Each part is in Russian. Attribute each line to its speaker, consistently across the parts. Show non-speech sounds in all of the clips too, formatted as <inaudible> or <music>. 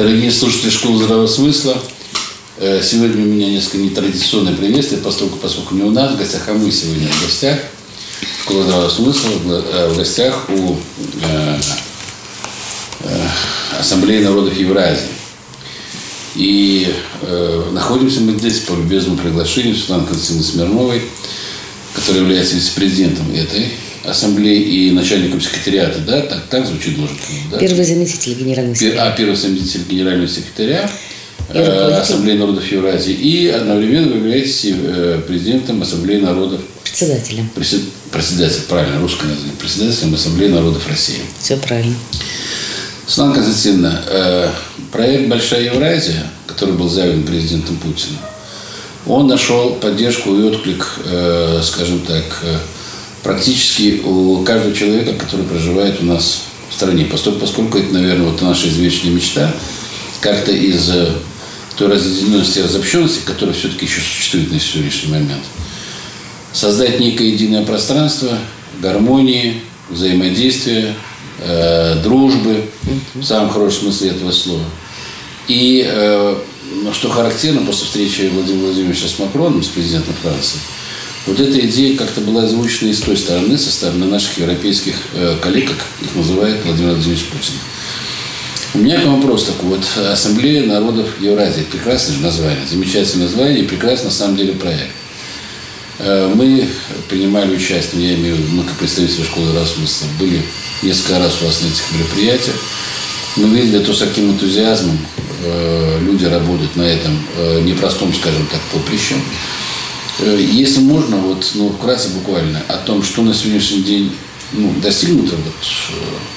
Speaker 1: Дорогие слушатели школы здравого смысла, э, сегодня у меня несколько нетрадиционное приветствие, поскольку, поскольку не у нас в гостях, а мы сегодня в гостях. Школа здравого смысла в гостях у э, э, Ассамблеи народов Евразии. И э, находимся мы здесь по любезному приглашению Светланы Константиновны Смирновой, которая является вице-президентом этой ассамблеи и начальником секретариата, да? Так, так звучит должность? Да?
Speaker 2: Первый заместитель генерального секретаря.
Speaker 1: А, первый заместитель генерального секретаря э, Ассамблеи народов Евразии. И одновременно вы являетесь э, президентом Ассамблеи народов.
Speaker 2: Председателем.
Speaker 1: Пресед, председатель, правильно, русское название. Председателем Ассамблеи народов России.
Speaker 2: Все правильно.
Speaker 1: Светлана Константиновна, э, проект «Большая Евразия», который был заявлен президентом Путиным, он нашел поддержку и отклик, скажем так, практически у каждого человека, который проживает у нас в стране. Поскольку, это, наверное, вот наша извечная мечта, как-то из э, той разделенности и разобщенности, которая все-таки еще существует на сегодняшний момент, создать некое единое пространство гармонии, взаимодействия, э, дружбы, в самом хорошем смысле этого слова. И э, что характерно после встречи Владимира Владимировича с Макроном, с президентом Франции, вот эта идея как-то была озвучена и с той стороны, со стороны наших европейских э, коллег, как их называет Владимир Владимирович Путин. У меня к вам вопрос такой. Вот Ассамблея народов Евразии. Прекрасное же название, замечательное название и прекрасный на самом деле проект. Э, мы принимали участие, я имею в виду, мы как представители школы Расмысла, были несколько раз у вас на этих мероприятиях. Мы видели то, с каким энтузиазмом э, люди работают на этом непростом, скажем так, поприще. Э, если можно, вот, ну, вкратце буквально, о том, что на сегодняшний день ну, достигнуто, вот,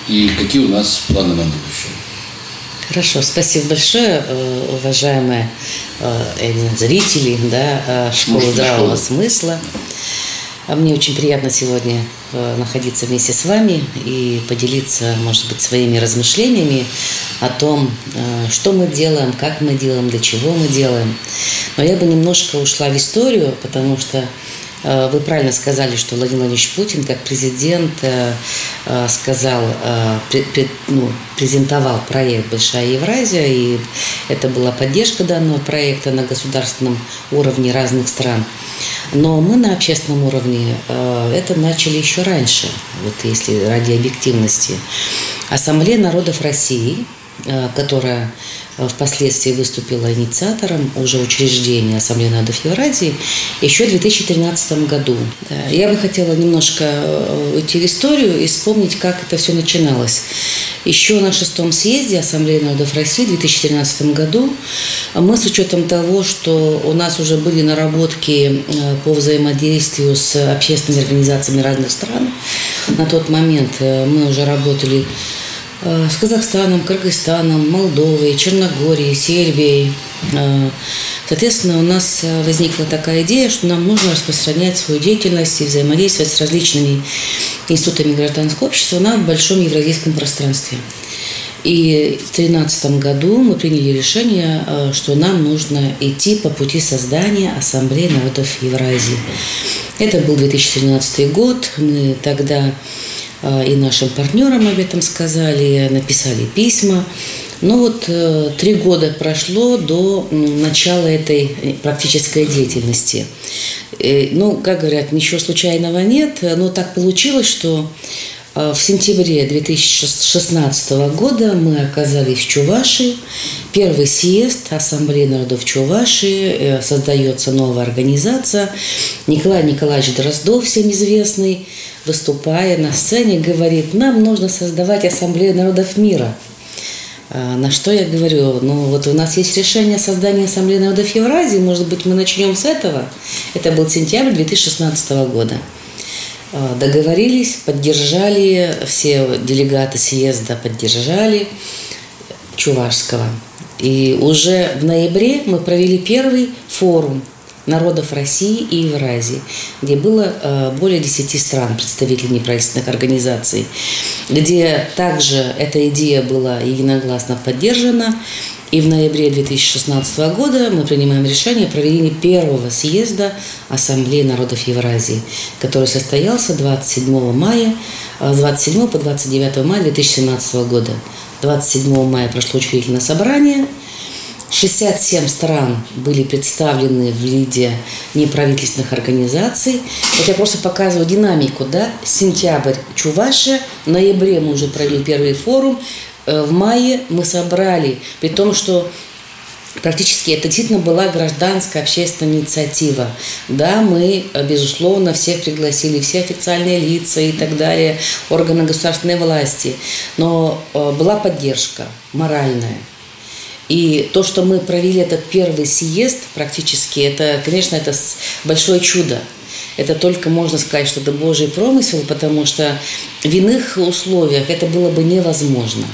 Speaker 1: э, и какие у нас планы на будущее.
Speaker 2: Хорошо, спасибо большое, э, уважаемые зрители да, школы здравого смысла. А мне очень приятно сегодня э, находиться вместе с вами и поделиться, может быть, своими размышлениями о том, э, что мы делаем, как мы делаем, для чего мы делаем. Но я бы немножко ушла в историю, потому что вы правильно сказали, что Владимир Владимирович Путин, как президент, сказал, ну, презентовал проект «Большая Евразия», и это была поддержка данного проекта на государственном уровне разных стран. Но мы на общественном уровне э, это начали еще раньше, вот если ради объективности. Ассамблея народов России, э, которая Э, впоследствии выступила инициатором уже учреждения Ассамблеи народов Евразии еще в 2013 году. Я бы хотела немножко э, уйти в историю и вспомнить, как это все начиналось. Еще на шестом съезде Ассамблеи народов России в 2013 году мы с учетом того, что у нас уже были наработки э, по взаимодействию с общественными организациями разных стран, на тот момент мы уже работали Э, с Казахстаном, Кыргызстаном, Молдовой, Черногорией, Сербией. Э, соответственно, у нас э, возникла такая идея, что нам нужно распространять свою деятельность и взаимодействовать с различными институтами гражданского общества на большом евразийском пространстве. И в 2013 году мы приняли решение, что нам нужно идти по пути создания Ассамблеи народов Евразии. Это был 2013 год. Мы тогда и нашим партнерам об этом сказали, написали письма. Но вот э, три года прошло до начала этой практической деятельности. Э, ну, как говорят, ничего случайного нет, но так получилось, что э, в сентябре 2016 года мы оказались в Чувашии. Первый съезд Ассамблеи народов Чувашии, создается новая организация. Николай Николаевич Дроздов, всем известный, выступая на сцене, говорит, нам нужно создавать ассамблею народов мира. А, на что я говорю, ну вот у нас есть решение создания Ассамблеи народов Евразии, может быть, мы начнем с этого. Это был сентябрь 2016 года. А, договорились, поддержали, все делегаты съезда поддержали Чувашского. И уже в ноябре мы провели первый форум народов России и Евразии, где было э, более 10 стран, представителей неправительственных организаций, где также эта идея была единогласно поддержана. И в ноябре 2016 года мы принимаем решение о проведении первого съезда Ассамблеи народов Евразии, который состоялся 27 мая, э, с 27 по 29 мая 2017 года. 27 мая прошло учредительное собрание. 67 стран были представлены в виде неправительственных организаций. Это я просто показываю динамику, да? Сентябрь Чувашия, в ноябре мы уже провели первый форум, в мае мы собрали, при том, что практически это действительно была гражданская общественная инициатива. Да, мы, безусловно, всех пригласили, все официальные лица и так далее, органы государственной власти, но э, была поддержка моральная. И то, что мы провели этот первый съезд практически, это, конечно, это большое чудо. Это только можно сказать, что это Божий промысел, потому что в иных условиях это было бы невозможно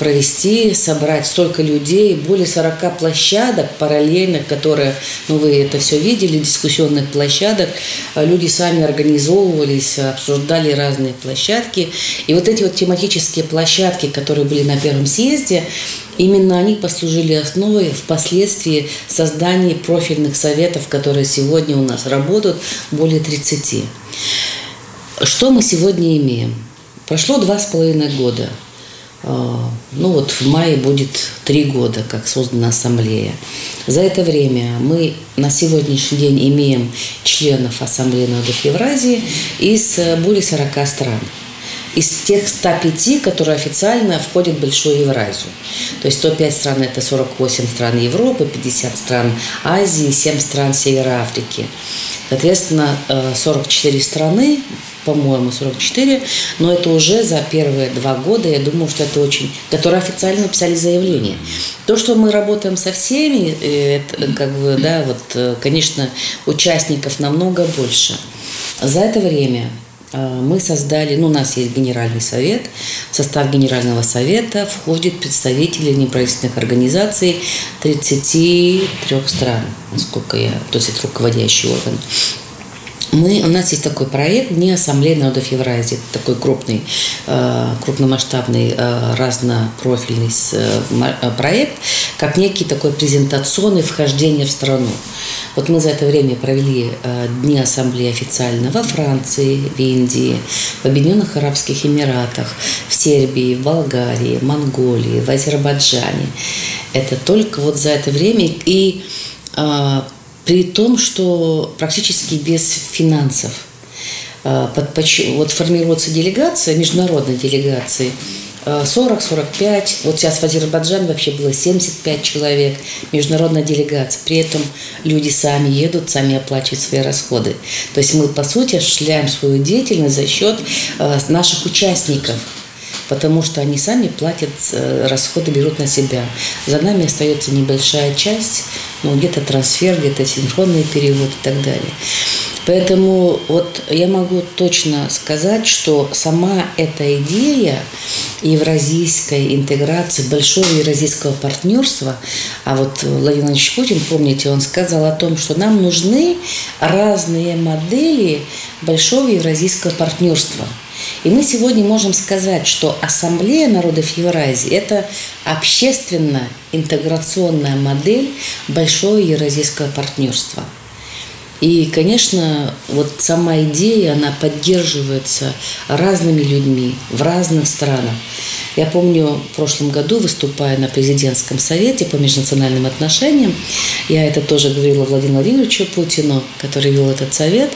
Speaker 2: провести, собрать столько людей, более 40 площадок параллельных, которые, ну вы это все видели, дискуссионных площадок, а люди сами организовывались, обсуждали разные площадки. И вот эти вот тематические площадки, которые были на первом съезде, Именно они послужили основой впоследствии создания профильных советов, которые сегодня у нас работают, более 30. Что мы сегодня имеем? Прошло два с половиной года. А, ну вот в мае будет три года, как создана ассамблея. За это время мы на сегодняшний день имеем членов Ассамблеи народов Евразии из более 40 стран из тех 105, которые официально входят в Большую Евразию. То есть 105 стран – это 48 стран Европы, 50 стран Азии, 7 стран Севера Африки. Соответственно, 44 э, страны, по-моему, 44, но это уже за первые два года, я думаю, что это очень... Которые официально написали заявление. То, что мы работаем со всеми, э, это, как бы, да, вот, э, конечно, участников намного больше. За это время Э, мы создали, ну, у нас есть Генеральный совет. В состав Генерального совета входят представители неправительственных организаций 33 стран, насколько я, то есть это руководящий орган мы, у нас есть такой проект «Дни Ассамблеи народов Евразии». Такой крупный, э, крупномасштабный, э, разнопрофильный э, проект, как некий такой презентационный вхождение в страну. Вот мы за это время провели Дни Ассамблеи официально во Франции, в Индии, в Объединенных Арабских Эмиратах, в Сербии, в Болгарии, в Монголии, в Азербайджане. Это только вот за это время. И при том, что практически без финансов. А, вот формируется делегация, международная делегация, 40-45, вот сейчас в Азербайджане вообще было 75 человек, международная делегация. При этом люди сами едут, сами оплачивают свои расходы. То есть мы, по сути, осуществляем свою деятельность за счет а, наших участников – потому что они сами платят, э, расходы берут на себя. За нами остается небольшая часть, ну, где-то трансфер, где-то синхронный перевод и так далее. Поэтому вот я могу точно сказать, что сама эта идея евразийской интеграции, большого евразийского партнерства, а вот Владимир Владимирович Путин, помните, он сказал о том, что нам нужны разные модели большого евразийского партнерства – и мы сегодня можем сказать, что Ассамблея народов Евразии – это общественно-интеграционная модель большого евразийского партнерства. И, конечно, вот сама идея, она поддерживается разными людьми в разных странах. Я помню, в прошлом году, выступая на президентском совете по межнациональным отношениям, я это тоже говорила Владимиру Владимировичу Путину, который вел этот совет.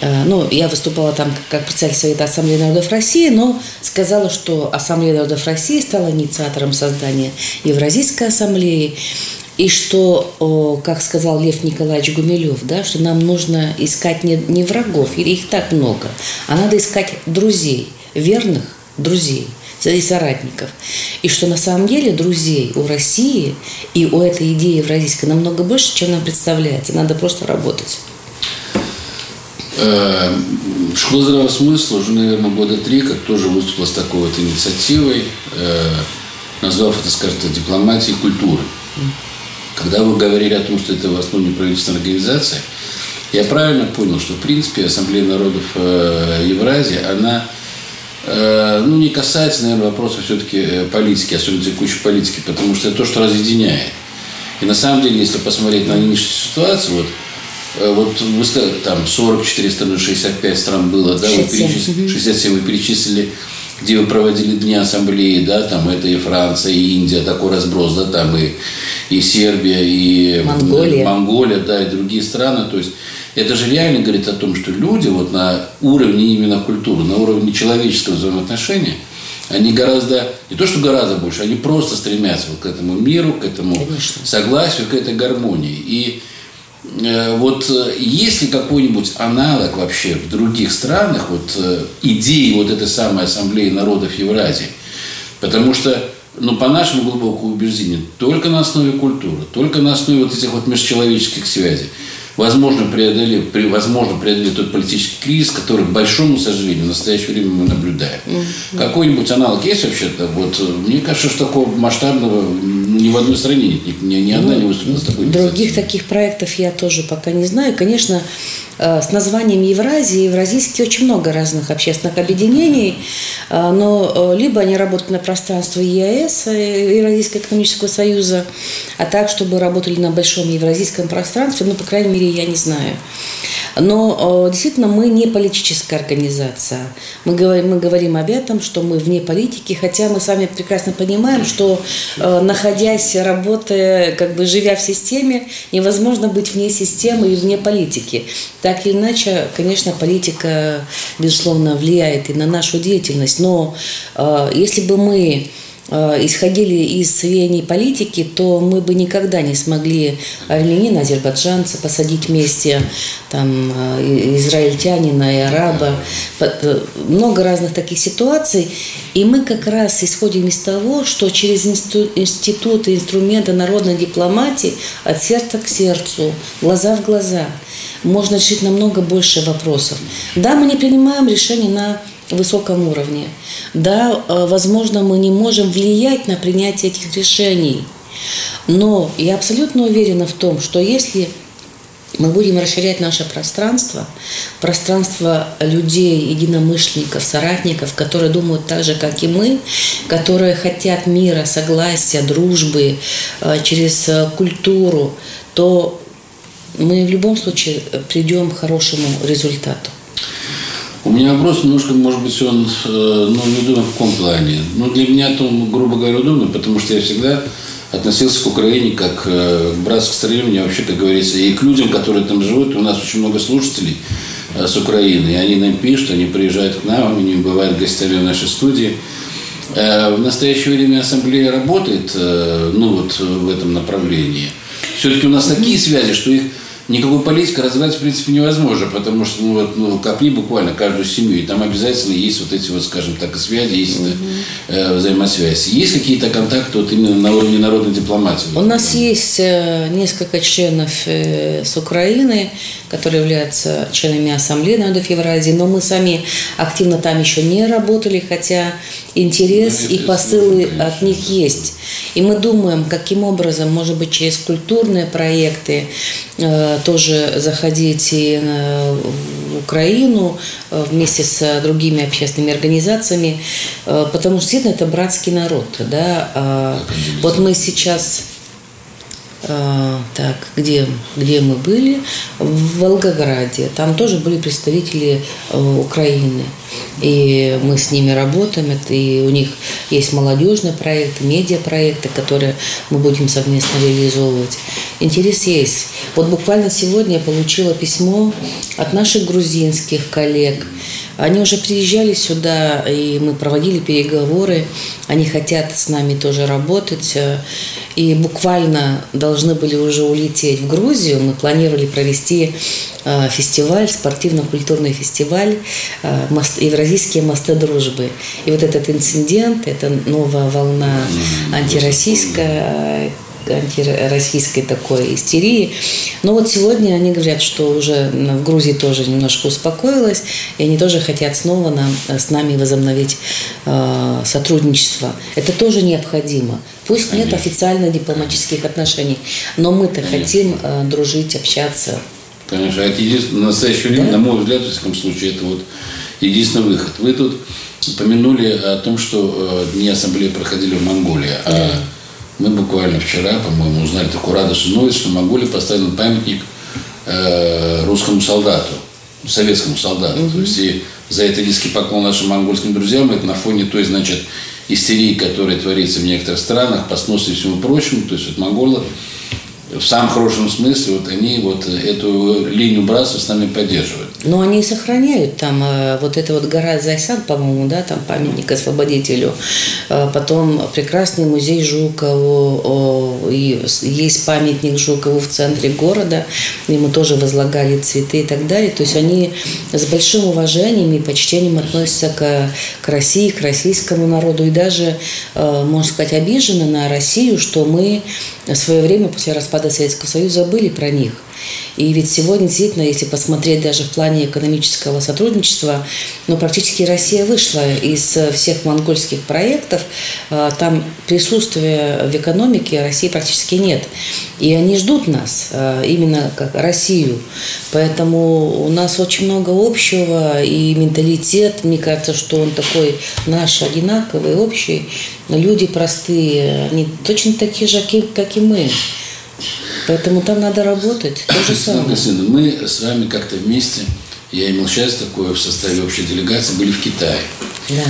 Speaker 2: Э, ну, я выступала там как председатель Совета Ассамблеи народов России, но сказала, что Ассамблея народов России стала инициатором создания Евразийской ассамблеи. И что, как сказал Лев Николаевич Гумилев, да, что нам нужно искать не, не врагов, их так много, а надо искать друзей, верных друзей – и соратников. И что на самом деле друзей у России и у этой идеи евразийской намного больше, чем нам представляется. Надо просто работать.
Speaker 1: Э, Школа здравого смысла уже, наверное, года три, как тоже выступила с такой вот инициативой, э, назвав это, скажем так, дипломатией культуры. Когда вы говорили о том, что это в основном неправительственная организация, я правильно понял, что, в принципе, Ассамблея народов э, Евразии, она Э, ну, не касается, наверное, вопроса все-таки э, политики, особенно текущей политики, потому что это то, что разъединяет. И на самом деле, если посмотреть на нынешнюю ситуацию, вот, вот вы сказали, там 44 страны, 65 стран было, да, 67. Вы перечислили, 67 вы перечислили где вы проводили дни ассамблеи, да, там это и Франция, и Индия, такой разброс, да, там и, и Сербия, и
Speaker 2: Монголия.
Speaker 1: Монголия, да, и другие страны. То есть это же реально говорит о том, что люди вот на уровне именно культуры, на уровне человеческого взаимоотношения, они гораздо, не то что гораздо больше, они просто стремятся вот к этому миру, к этому
Speaker 2: Конечно.
Speaker 1: согласию, к этой гармонии. И вот э, есть ли какой-нибудь аналог вообще в других странах вот э, идеи вот этой самой ассамблеи народов Евразии? Потому что, ну, по нашему глубокому убеждению, только на основе культуры, только на основе вот этих вот межчеловеческих связей возможно преодолеть, при- возможно преодолеть тот политический кризис, который, к большому сожалению, в настоящее время мы наблюдаем. Какой-нибудь аналог есть вообще-то? Вот, э, мне кажется, что такого масштабного ни в одной стране нет, ни, ни- одна не выступила с такой
Speaker 2: Других таких проектов я тоже пока не знаю. Конечно, э, с названием Евразии, Евразийский очень много разных общественных объединений, э, но э, либо они работают на пространстве ЕАЭС, Евразийского экономического союза, а так, чтобы работали на большом евразийском пространстве, ну, по крайней мере, я не знаю. Но э, действительно мы не политическая организация. Мы говорим, мы говорим об этом, что мы вне политики, хотя мы сами прекрасно понимаем, что э, находясь, работая, как бы живя в системе, невозможно быть вне системы и вне политики. Так или иначе, конечно, политика, безусловно, влияет и на нашу деятельность. Но э, если бы мы исходили из веяний политики, то мы бы никогда не смогли армянина, азербайджанца посадить вместе, там, э, израильтянина и араба. Э, Много разных таких ситуаций. И мы как раз исходим из того, что через институты, инструменты народной дипломатии от сердца к сердцу, глаза в глаза, можно решить намного больше вопросов. Да, мы не принимаем решения на высоком уровне. Да, э, возможно, мы не можем влиять на принятие этих решений. Но я абсолютно уверена в том, что если мы будем расширять наше пространство, пространство людей, единомышленников, соратников, которые думают так же, как и мы, которые хотят мира, согласия, дружбы э, через э, культуру, то мы в любом случае придем к хорошему результату.
Speaker 1: У меня вопрос немножко, может быть, он, э, ну, не думаю, в каком плане. Ну, для меня то, грубо говоря, удобно, потому что я всегда относился к Украине как э, к братской стране, мне вообще, как говорится, и к людям, которые там живут. У нас очень много слушателей э, с Украины, и они нам пишут, они приезжают к нам, они бывают гостями в нашей студии. Э, В настоящее время ассамблея работает, э, ну, вот в этом направлении. Все-таки у нас такие связи, что их никакой политикой развивать в принципе невозможно, потому что ну, вот, ну, копни буквально каждую семью, и там обязательно есть вот эти вот, скажем так, связи, есть э, взаимосвязь. Есть какие-то контакты вот именно на уровне народной дипломатии?
Speaker 2: У нас есть э, несколько членов э, с Украины, которые являются членами Ассамблеи народов Евразии, но мы сами активно там еще не работали, хотя интерес
Speaker 1: Ну,
Speaker 2: и посылы
Speaker 1: конечно.
Speaker 2: от них есть. И мы думаем, каким образом, может быть, через культурные проекты э, тоже заходить и э, в Украину э, вместе с другими общественными организациями, э, потому что действительно это братский народ. Да? А Вот мы сейчас так, где, где мы были? В Волгограде. Там тоже были представители э, Украины. И мы с ними работаем. И у них есть молодежный проект, медиапроекты, которые мы будем совместно реализовывать. Интерес есть. Вот буквально сегодня я получила письмо от наших грузинских коллег. Они уже приезжали сюда, и мы проводили переговоры. Они хотят с нами тоже работать. И буквально должны были уже улететь в Грузию. Мы планировали провести э, фестиваль, спортивно-культурный фестиваль э, «Евразийские мосты дружбы». И вот этот инцидент, это новая волна антироссийская, антироссийской такой истерии. Но вот сегодня они говорят, что уже в Грузии тоже немножко успокоилось, и они тоже хотят снова нам, с нами возобновить э, сотрудничество. Это тоже необходимо. Пусть нет
Speaker 1: Конечно.
Speaker 2: официально дипломатических отношений, но мы-то хотим э, дружить, общаться.
Speaker 1: Конечно, это единственное, в настоящее время,
Speaker 2: Да.
Speaker 1: на мой взгляд, в всяком случае, это вот единственный выход. Вы тут упомянули о том, что э, дни ассамблеи проходили в Монголии. А мы буквально вчера, по-моему, узнали такую радостную новость, что в Монголии поставлен памятник э, русскому солдату, советскому солдату. То есть и за это низкий поклон нашим монгольским друзьям. Это на фоне той, значит, истерии, которая творится в некоторых странах, по сносу и всему прочему. То есть вот монголы в самом хорошем смысле вот они вот эту линию братства с нами поддерживают.
Speaker 2: Но они сохраняют там э, вот эта вот гора Зайсан, по-моему, да, там памятник освободителю. Э, потом прекрасный музей Жукову, и есть памятник Жукову в центре города, ему тоже возлагали цветы и так далее. То есть они с большим уважением и почтением относятся к, к России, к российскому народу и даже, э, можно сказать, обижены на Россию, что мы в свое время после распада Советского Союза забыли про них. И ведь сегодня действительно, если посмотреть даже в плане экономического сотрудничества, ну, практически Россия вышла из всех монгольских проектов, а, там присутствия в экономике России практически нет. И они ждут нас, а, именно как Россию. Поэтому у нас очень много общего, и менталитет, мне кажется, что он такой наш одинаковый, общий. Люди простые, они точно такие же, как и мы. Поэтому там надо работать. То же самое.
Speaker 1: Мы с вами как-то вместе, я имел счастье такое в составе общей делегации, были в Китае. Да.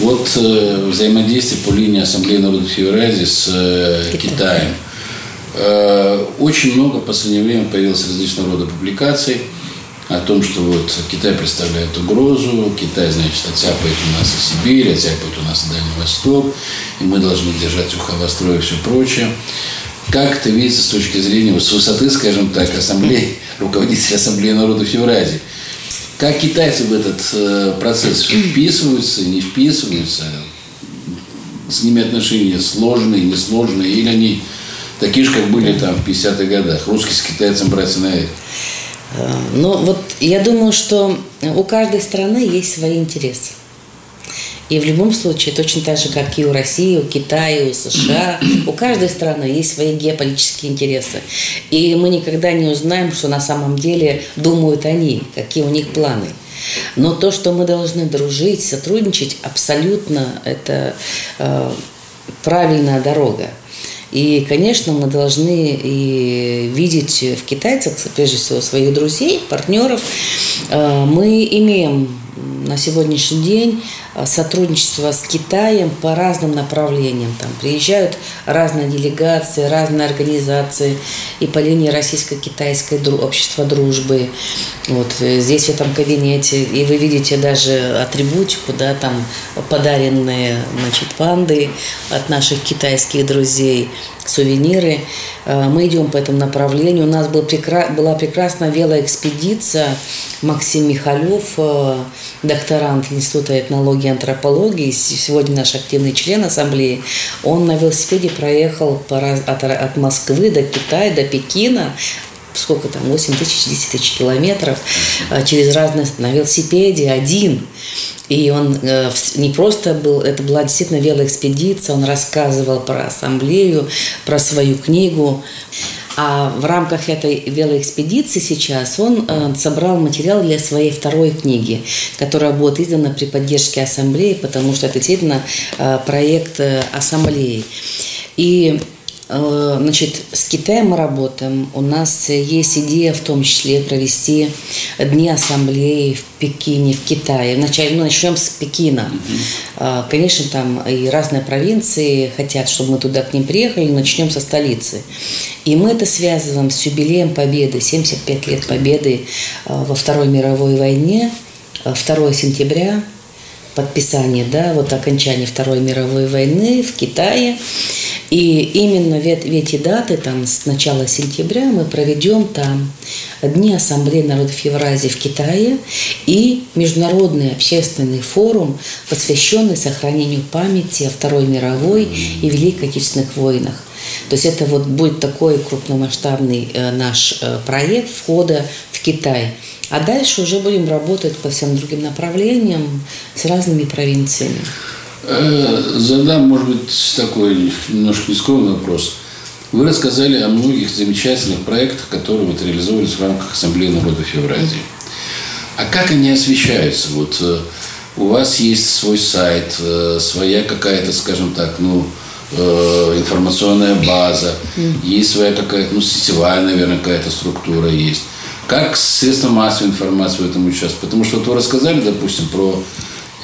Speaker 1: Вот э, взаимодействие по линии Ассамблеи народов Евразии с э, Китай. Китаем. Э, очень много в последнее время появилось различного рода публикаций о том, что вот Китай представляет угрозу, Китай, значит, оттяпает у нас и Сибирь, оттяпает у нас и Дальний Восток, и мы должны держать ухо востро и все прочее. Как это видится с точки зрения, с высоты, скажем так, ассамблеи, <laughs> руководителя Ассамблеи народов Евразии? Как китайцы в этот э, процесс вписываются, не вписываются? С ними отношения сложные, несложные? Или они такие же, как были там в 50-х годах? Русские с китайцем братья на
Speaker 2: э, Ну, вот я думаю, что у каждой страны есть свои интересы. И в любом случае, точно так же, как и у России, у Китая, у США, у каждой страны есть свои геополитические интересы. И мы никогда не узнаем, что на самом деле думают они, какие у них планы. Но то, что мы должны дружить, сотрудничать, абсолютно это э, правильная дорога. И, конечно, мы должны и видеть в китайцах, прежде всего, своих друзей, партнеров. Э, мы имеем на сегодняшний день сотрудничество с Китаем по разным направлениям. Там приезжают разные делегации, разные организации и по линии российско-китайской общества дружбы. Вот э, здесь в этом кабинете, и вы видите даже атрибутику, да, там подаренные, значит, панды от наших китайских друзей, сувениры. Э, мы идем по этому направлению. У нас был прекра... была прекрасная велоэкспедиция. Максим Михалев, докторант Института этнологии и антропологии, сегодня наш активный член ассамблеи, он на велосипеде проехал от, от Москвы до Китая, до Пекина, сколько там, 8 тысяч, 10 тысяч километров. А, через разные, на велосипеде один. И он э, не просто был, это была действительно велоэкспедиция, он рассказывал про ассамблею, про свою книгу. А в рамках этой велоэкспедиции сейчас он э, собрал материал для своей второй книги, которая будет издана при поддержке ассамблеи, потому что это действительно э, проект э, ассамблеи. И значит, с Китаем мы работаем. У нас есть идея в том числе провести дни ассамблеи в Пекине, в Китае. Вначале, ну, начнем с Пекина. Mm-hmm. Конечно, там и разные провинции хотят, чтобы мы туда к ним приехали, начнем со столицы. И мы это связываем с юбилеем Победы, 75 лет Победы э, во Второй мировой войне, 2 сентября, подписание, да, вот окончание Второй мировой войны в Китае. И именно в эти даты, там, с начала сентября, мы проведем там Дни Ассамблеи народов Евразии в Китае и Международный общественный форум, посвященный сохранению памяти о Второй мировой и Великой Отечественных войнах. То есть это вот будет такой крупномасштабный э, наш э, проект входа в Китай. А дальше уже будем работать по всем другим направлениям с разными провинциями.
Speaker 1: Э, задам, может быть, такой немножко нескромный вопрос. Вы рассказали о многих замечательных проектах, которые вот реализовывались в рамках Ассамблеи народов Евразии. А как они освещаются? Вот э, у вас есть свой сайт, э, своя какая-то, скажем так, ну, информационная база, есть своя какая-то, ну, сетевая, наверное, какая-то структура есть. как средства массовой информации в этом участвуют. Потому что вот вы рассказали, допустим, про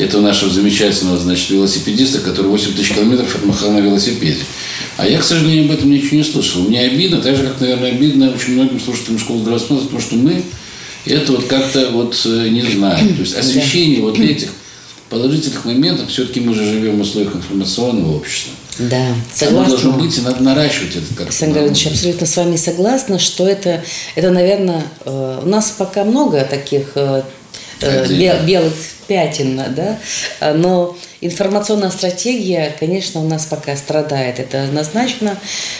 Speaker 1: этого нашего замечательного, значит, велосипедиста, который 8 тысяч километров отмахал на велосипеде. А я, к сожалению, об этом ничего не слышал. Мне обидно, так же, как, наверное, обидно очень многим слушателям школы смысла, потому что мы это вот как-то вот э, не знаем. То есть освещение вот этих положительных моментов, все-таки мы же живем в условиях информационного общества.
Speaker 2: Да, согласна. Оно
Speaker 1: должно быть, и надо наращивать это как-то.
Speaker 2: Александр Ильич, абсолютно с вами согласна, что это, это наверное, э, у нас пока много таких э, белых пятен, да, но информационная стратегия, конечно, у нас пока страдает, это однозначно,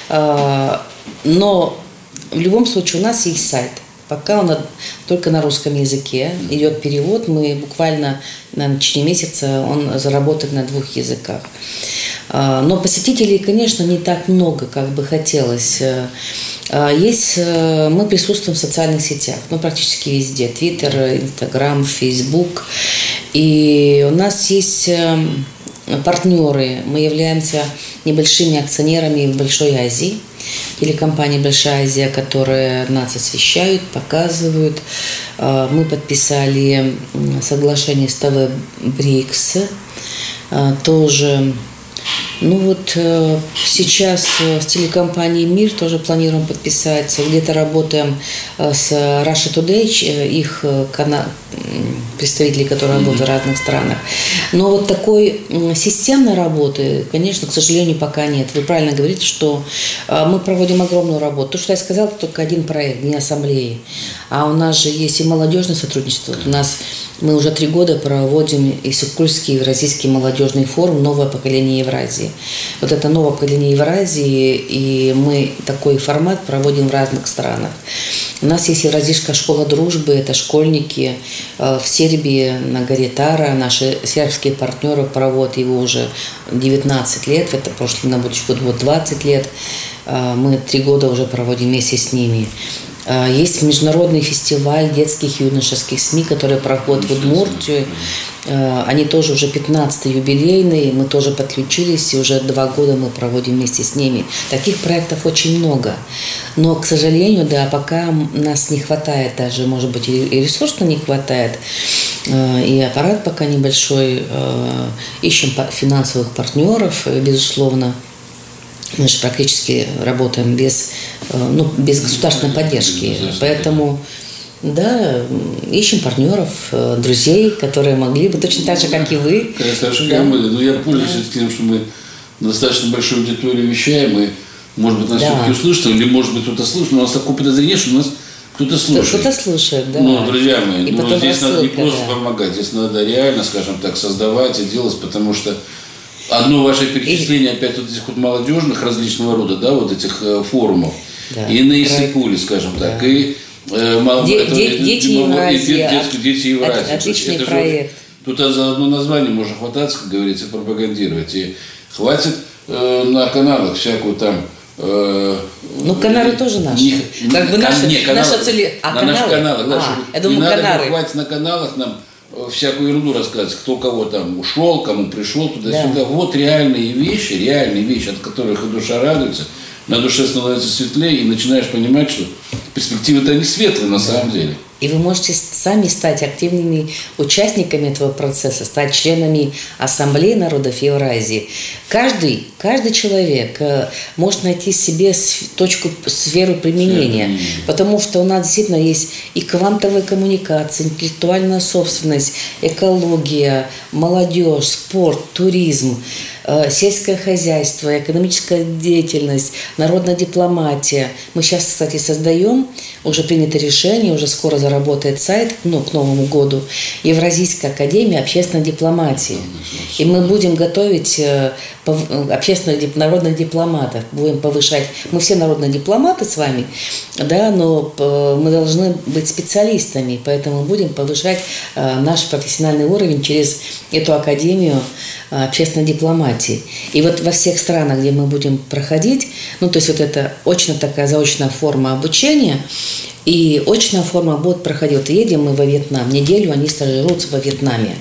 Speaker 2: но в любом случае у нас есть сайт – Пока он только на русском языке идет перевод, мы буквально на течение месяца он заработает на двух языках. А, но посетителей, конечно, не так много, как бы хотелось. А, есть, э, мы присутствуем в социальных сетях, ну, практически везде. Твиттер, Инстаграм, Фейсбук. И у нас есть эм, партнеры. Мы являемся небольшими акционерами в Большой Азии – телекомпания «Большая Азия», которые нас освещают, показывают. А, мы подписали соглашение с ТВ «Брикс», а, тоже ну вот э, сейчас э, с телекомпанией «Мир» тоже планируем подписать. Где-то работаем э, с Russia Today, их канал, представители, которые работают в разных странах. Но вот такой системной работы, конечно, к сожалению, пока нет. Вы правильно говорите, что мы проводим огромную работу. То, что я сказала, это только один проект, не ассамблеи. А у нас же есть и молодежное сотрудничество. У нас мы уже три года проводим Иссык-Кульский Евразийский молодежный форум «Новое поколение Евразии». Вот это новое поколение Евразии, и мы такой формат проводим в разных странах. У нас есть Евразийская школа дружбы, это школьники э, в Сербии на горе Тара. Наши сербские партнеры проводят его уже 19 лет, это прошлый на будущий год вот 20 лет. Э, мы три года уже проводим вместе с ними. А, есть международный фестиваль детских и юношеских СМИ, который проходит в Удмуртию. А, они тоже уже 15-й юбилейные, мы тоже подключились, и уже два года мы проводим вместе с ними. Таких проектов очень много. Но, к сожалению, да, пока нас не хватает даже, может быть, и ресурсно не хватает, а, и аппарат пока небольшой. Ищем финансовых партнеров, безусловно. Мы же практически работаем без, э, ну, без государственной поддержки. Поэтому да, ищем партнеров, э, друзей, которые могли бы точно так же, как и вы.
Speaker 1: Хорошо, да. но я пользуюсь да. тем, что мы достаточно большую аудиторию вещаем, и, может быть, нас да. все-таки услышат, или, может быть, кто-то слушает, но у нас такое подозрение, что у нас кто-то слушает.
Speaker 2: Кто-то слушает, да.
Speaker 1: Ну, друзья мои, и ну, здесь надо не просто да. помогать, здесь надо реально, скажем так, создавать и делать, потому что Одно ваше перечисление и... опять вот этих вот молодежных различного рода, да, вот этих э, форумов. Да. И на Исыкуле, скажем да. так, и
Speaker 2: э, Де, это, де, дети Евразии.
Speaker 1: Детские, дети Евразии.
Speaker 2: Отличный это проект.
Speaker 1: Же, тут за одно название можно хвататься, как говорится, пропагандировать. И хватит э, на каналах всякую там
Speaker 2: э, ну, канары тоже наши. Не, как бы наши, не, каналы, наша цель...
Speaker 1: А, на каналы? наших каналах. Да, а, я думаю, не канары. Надо, хватит на каналах нам всякую ерунду рассказывать, кто кого там ушел, кому пришел, туда-сюда. Да. Вот реальные вещи, реальные вещи, от которых и душа радуется, на душе становится светлее, и начинаешь понимать, что перспективы-то не светлые на самом деле.
Speaker 2: И вы можете сами стать активными участниками этого процесса, стать членами Ассамблеи народов Евразии. Каждый, каждый человек э, может найти себе точку, сферу применения, потому что у нас действительно есть и квантовая коммуникация, интеллектуальная собственность, экология, молодежь, спорт, туризм. Э, сельское хозяйство, экономическая деятельность, народная дипломатия. Мы сейчас, кстати, создаем, уже принято решение, уже скоро заработает сайт, ну, к Новому году, Евразийская академия общественной дипломатии. И мы будем готовить э, общественных народных дипломатов, будем повышать. Мы все народные дипломаты с вами, да, но э, мы должны быть специалистами, поэтому будем повышать наш профессиональный уровень через эту академию общественной дипломатии. И вот во всех странах, где мы будем проходить, ну, то есть вот это очно такая заочная форма обучения, и очная форма будет проходить. Едем мы во Вьетнам, неделю они стажируются во Вьетнаме.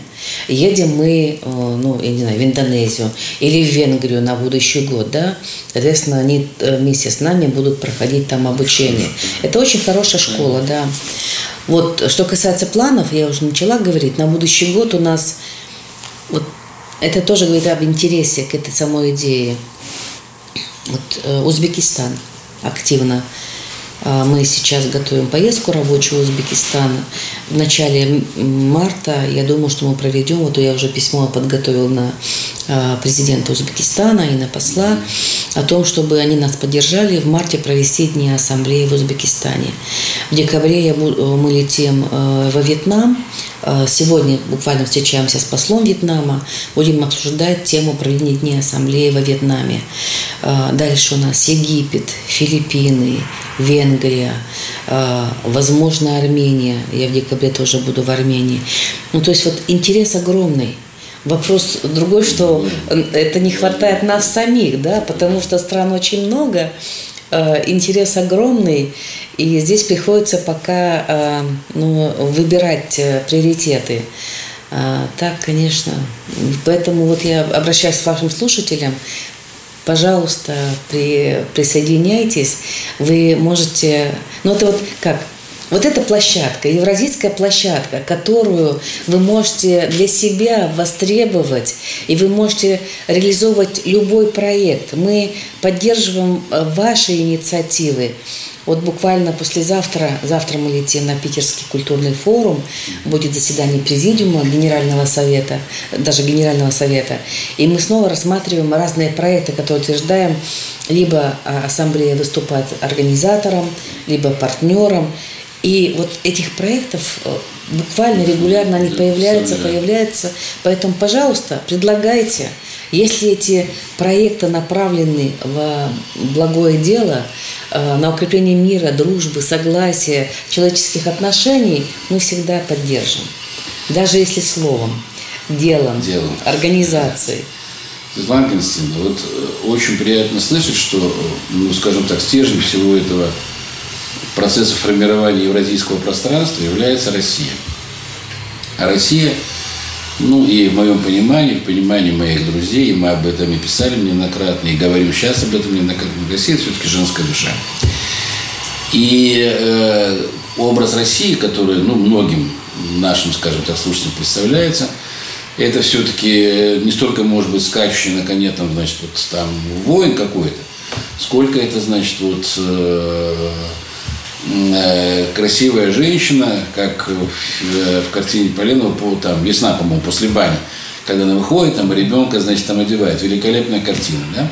Speaker 2: Едем мы, ну, я не знаю, в Индонезию или в Венгрию на будущий год, да, соответственно, они вместе с нами будут проходить там обучение. Это очень хорошая школа, да. Вот, что касается планов, я уже начала говорить, на будущий год у нас это тоже говорит об интересе к этой самой идее. Вот э, Узбекистан активно. Э, мы сейчас готовим поездку рабочую в Узбекистан. В начале марта, я думаю, что мы проведем, вот я уже письмо подготовил на э, президента Узбекистана и на посла о том, чтобы они нас поддержали в марте провести Дни Ассамблеи в Узбекистане. В декабре я, мы летим во Вьетнам, Э, сегодня буквально встречаемся с послом Вьетнама, будем обсуждать тему проведения Дней Ассамблеи во Вьетнаме. Э, дальше у нас Египет, Филиппины, Венгрия, э, возможно, Армения. Я в декабре тоже буду в Армении. Ну, то есть вот интерес огромный. Вопрос другой, что это не хватает нас самих, да, потому что стран очень много, Э, интерес огромный, и здесь приходится пока э, ну, выбирать э, приоритеты. Так, конечно. Поэтому вот я обращаюсь к вашим слушателям. Пожалуйста, при, присоединяйтесь. Вы можете... Ну, это вот как? Вот эта площадка, евразийская площадка, которую вы можете для себя востребовать, и вы можете реализовывать любой проект. Мы поддерживаем э, ваши инициативы. Вот буквально послезавтра, завтра мы летим на Питерский культурный форум, будет заседание президиума Генерального совета, даже Генерального совета, и мы снова рассматриваем разные проекты, которые утверждаем, либо а, ассамблея выступает организатором, либо партнером, и вот этих проектов э, буквально регулярно они появляются, появляются. Поэтому, пожалуйста, предлагайте. Если эти проекты направлены в благое дело, э, на укрепление мира, дружбы, согласия, человеческих отношений, мы всегда поддержим. Даже если словом, делом, делом. организацией.
Speaker 1: Светлана Константиновна, вот э, очень приятно слышать, что, ну, скажем так, стержень всего этого процесса формирования евразийского пространства является Россия. А Россия, ну и в моем понимании, в понимании моих друзей, мы об этом и писали неоднократно, и говорим сейчас об этом неоднократно, Россия все-таки женская душа. И э, образ России, который ну, многим нашим, скажем так, слушателям представляется, это все-таки не столько, может быть, скачущий на коне, там, значит, вот там воин какой-то, сколько это, значит, вот э, Э, красивая женщина, как в, э, в картине Поленова, по, там, «Весна», по-моему, после бани, когда она выходит, там ребенка, значит, там одевает. Великолепная картина, да?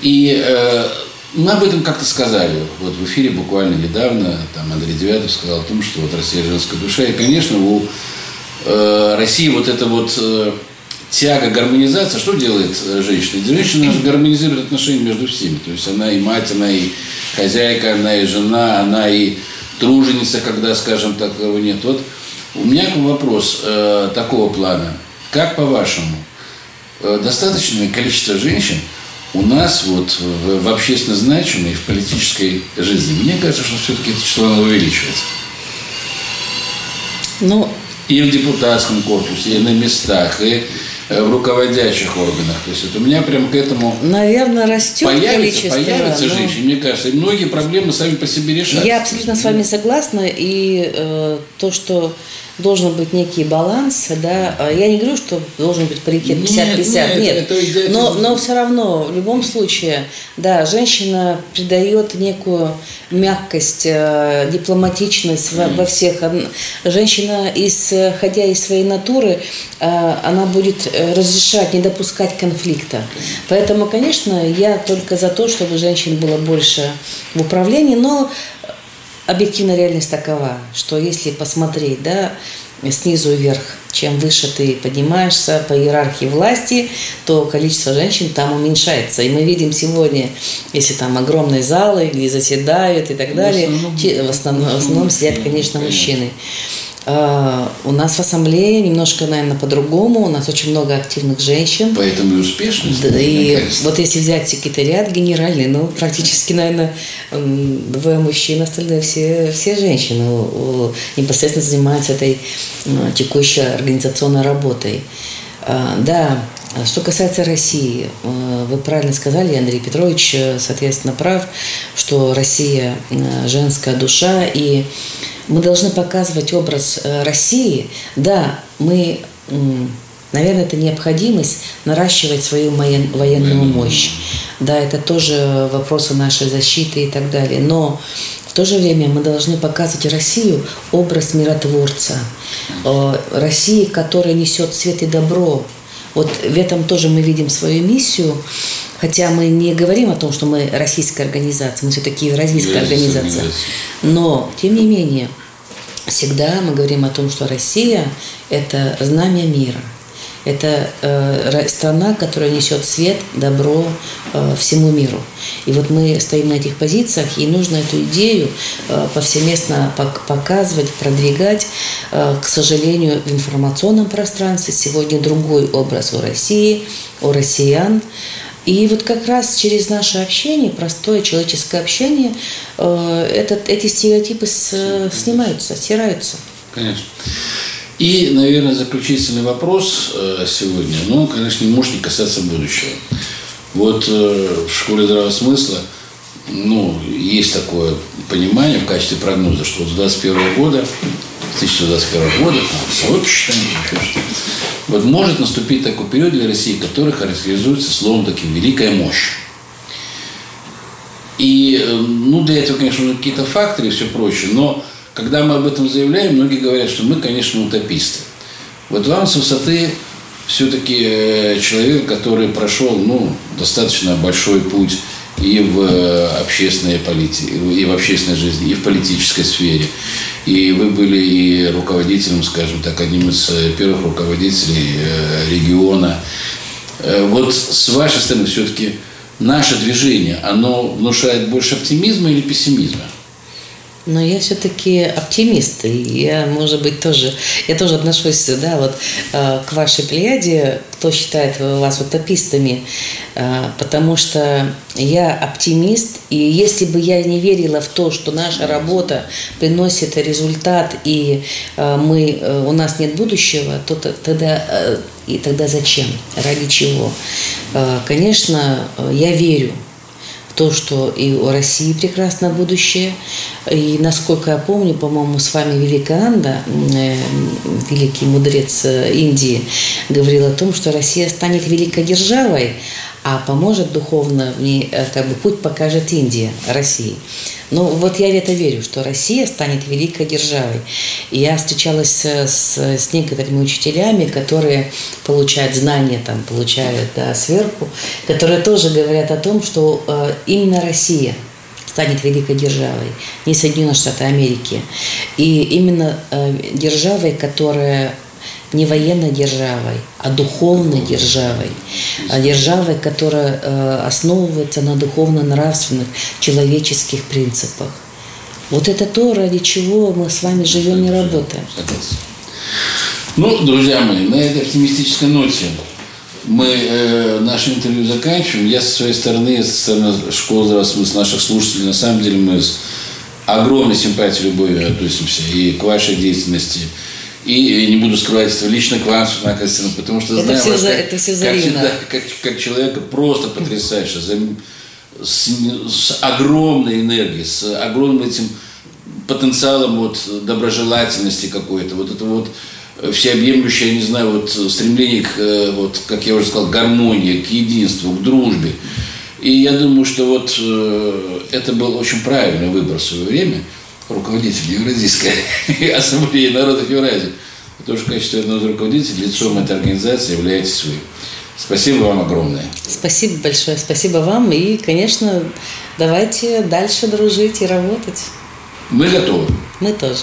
Speaker 1: И э, мы об этом как-то сказали. Вот в эфире буквально недавно там Андрей Девятов сказал о том, что вот Россия женская душа. И, конечно, у э, России вот это вот э, тяга гармонизация, что делает э, женщина? Женщина же гармонизирует отношения между всеми. То есть она и мать, она и хозяйка, она и жена, она и труженица, когда, скажем, такого нет. Вот у меня вопрос э, такого плана. Как по-вашему, э, достаточное количество женщин у нас вот в, в общественно значимой, в политической жизни? Мне кажется, что все-таки это число увеличивается. Ну, и в депутатском корпусе, и на местах, и в руководящих органах. То есть это у меня прям к этому...
Speaker 2: Наверное, растет появится, количество.
Speaker 1: Появится но... мне кажется. И многие проблемы сами по себе решаются.
Speaker 2: Я абсолютно с вами согласна. И э, то, что должен быть некий баланс, да. А я не говорю, что должен быть паритет 50-50, нет, нет, нет. Это, это, но, но все равно, в любом случае, да, женщина придает некую мягкость, э, дипломатичность mm. во, во всех. Женщина, исходя из своей натуры, э, она будет э, разрешать, не допускать конфликта. Поэтому, конечно, я только за то, чтобы женщин было больше в управлении, но объективная реальность такова, что если посмотреть, да, снизу вверх, чем выше ты поднимаешься по иерархии власти, то количество женщин там уменьшается. И мы видим сегодня, если там огромные залы, где заседают и так далее, в основном, в основном, в основном сидят, конечно, мужчины. А, у нас в ассамблее немножко, наверное, по-другому. У нас очень много активных женщин.
Speaker 1: Поэтому и успешность.
Speaker 2: Да, и вот если взять секретариат генеральный, ну, практически, наверное, двое мужчин, остальные все, все женщины непосредственно занимаются этой текущей организационной работой. А, да, что касается России, э, вы правильно сказали, Андрей Петрович, э, соответственно, прав, что Россия э, женская душа, и мы должны показывать образ России. Да, мы, наверное, это необходимость наращивать свою военную мощь. Да, это тоже вопросы нашей защиты и так далее. Но в то же время мы должны показывать Россию образ миротворца, России, которая несет свет и добро вот в этом тоже мы видим свою миссию, хотя мы не говорим о том, что мы российская организация, мы все-таки российская организация. Но, тем не менее, всегда мы говорим о том, что Россия – это знамя мира – это э, страна, которая несет свет, добро э, всему миру. И вот мы стоим на этих позициях, и нужно эту идею э, повсеместно показывать, продвигать. Э, к сожалению, в информационном пространстве сегодня другой образ у России, у россиян. И вот как раз через наше общение, простое человеческое общение, э, этот, эти стереотипы с, снимаются, стираются.
Speaker 1: Конечно. И, наверное, заключительный вопрос э, сегодня, ну, конечно, не может не касаться будущего. Вот э, в школе здравого смысла, ну, есть такое понимание в качестве прогноза, что с 2021 года, 2021 года, там, свой посчитаем, вот может наступить такой период для России, который характеризуется словом таким «великая мощь». И, э, ну, для этого, конечно, какие-то факторы и все прочее, но когда мы об этом заявляем, многие говорят, что мы, конечно, утописты. Вот вам с высоты все-таки э, человек, который прошел ну, достаточно большой путь и в э, общественной политике, и в общественной жизни, и в политической сфере. И вы были и руководителем, скажем так, одним из э, первых руководителей региона. Вот с вашей стороны все-таки наше движение, оно внушает больше оптимизма или пессимизма?
Speaker 2: Но я все-таки оптимист, и я, может быть, тоже, я тоже отношусь, да, вот э, к вашей плеяде, кто считает вас утопистами, э, потому что я оптимист, и если бы я не верила в то, что наша работа приносит результат, и э, мы, у нас нет будущего, то тогда, и тогда зачем, ради чего? Конечно, я верю то, что и у России прекрасное будущее. И насколько я помню, по-моему, с вами Вивекананда, э, великий мудрец э, Индии, говорил о том, что Россия станет великой державой, а поможет духовно, мне э, как бы путь покажет Индия России. Ну вот я в это верю, что Россия станет великой державой. И я встречалась с, с некоторыми учителями, которые получают знания, там, получают да, сверху, которые тоже говорят о том, что э, именно Россия станет великой державой, не Соединенные Штаты Америки. И именно э, державой, которая не военной державой, а духовной державой, а державой, которая э, основывается на духовно-нравственных человеческих принципах. Вот это то, ради чего мы с вами живем и работаем.
Speaker 1: Ну, друзья мои, на этой оптимистической ноте мы э, наше интервью заканчиваем. Я со своей стороны, со стороны школы смысла, наших слушателей, на самом деле мы с огромной симпатией, любовью относимся и к вашей деятельности, и не буду скрывать, что лично к вам, Светлана Константиновна, потому что
Speaker 2: это
Speaker 1: знаю
Speaker 2: все
Speaker 1: вас
Speaker 2: за,
Speaker 1: как,
Speaker 2: это все
Speaker 1: как, всегда, как, как человека просто потрясающе, с, с огромной энергией, с огромным этим потенциалом вот доброжелательности какой-то, вот это вот всеобъемлющее, я не знаю, вот стремление к, э, вот, как я уже сказал, гармонии, к единству, к дружбе. И я думаю, что вот э, это был очень правильный выбор в свое время – руководитель Евразийской <laughs> ассамблеи народов Евразии. Потому что в качестве одного из руководителей лицом этой организации являетесь вы. Спасибо вам огромное.
Speaker 2: Спасибо большое. Спасибо вам. И, конечно, давайте дальше дружить и работать.
Speaker 1: Мы готовы.
Speaker 2: Мы тоже.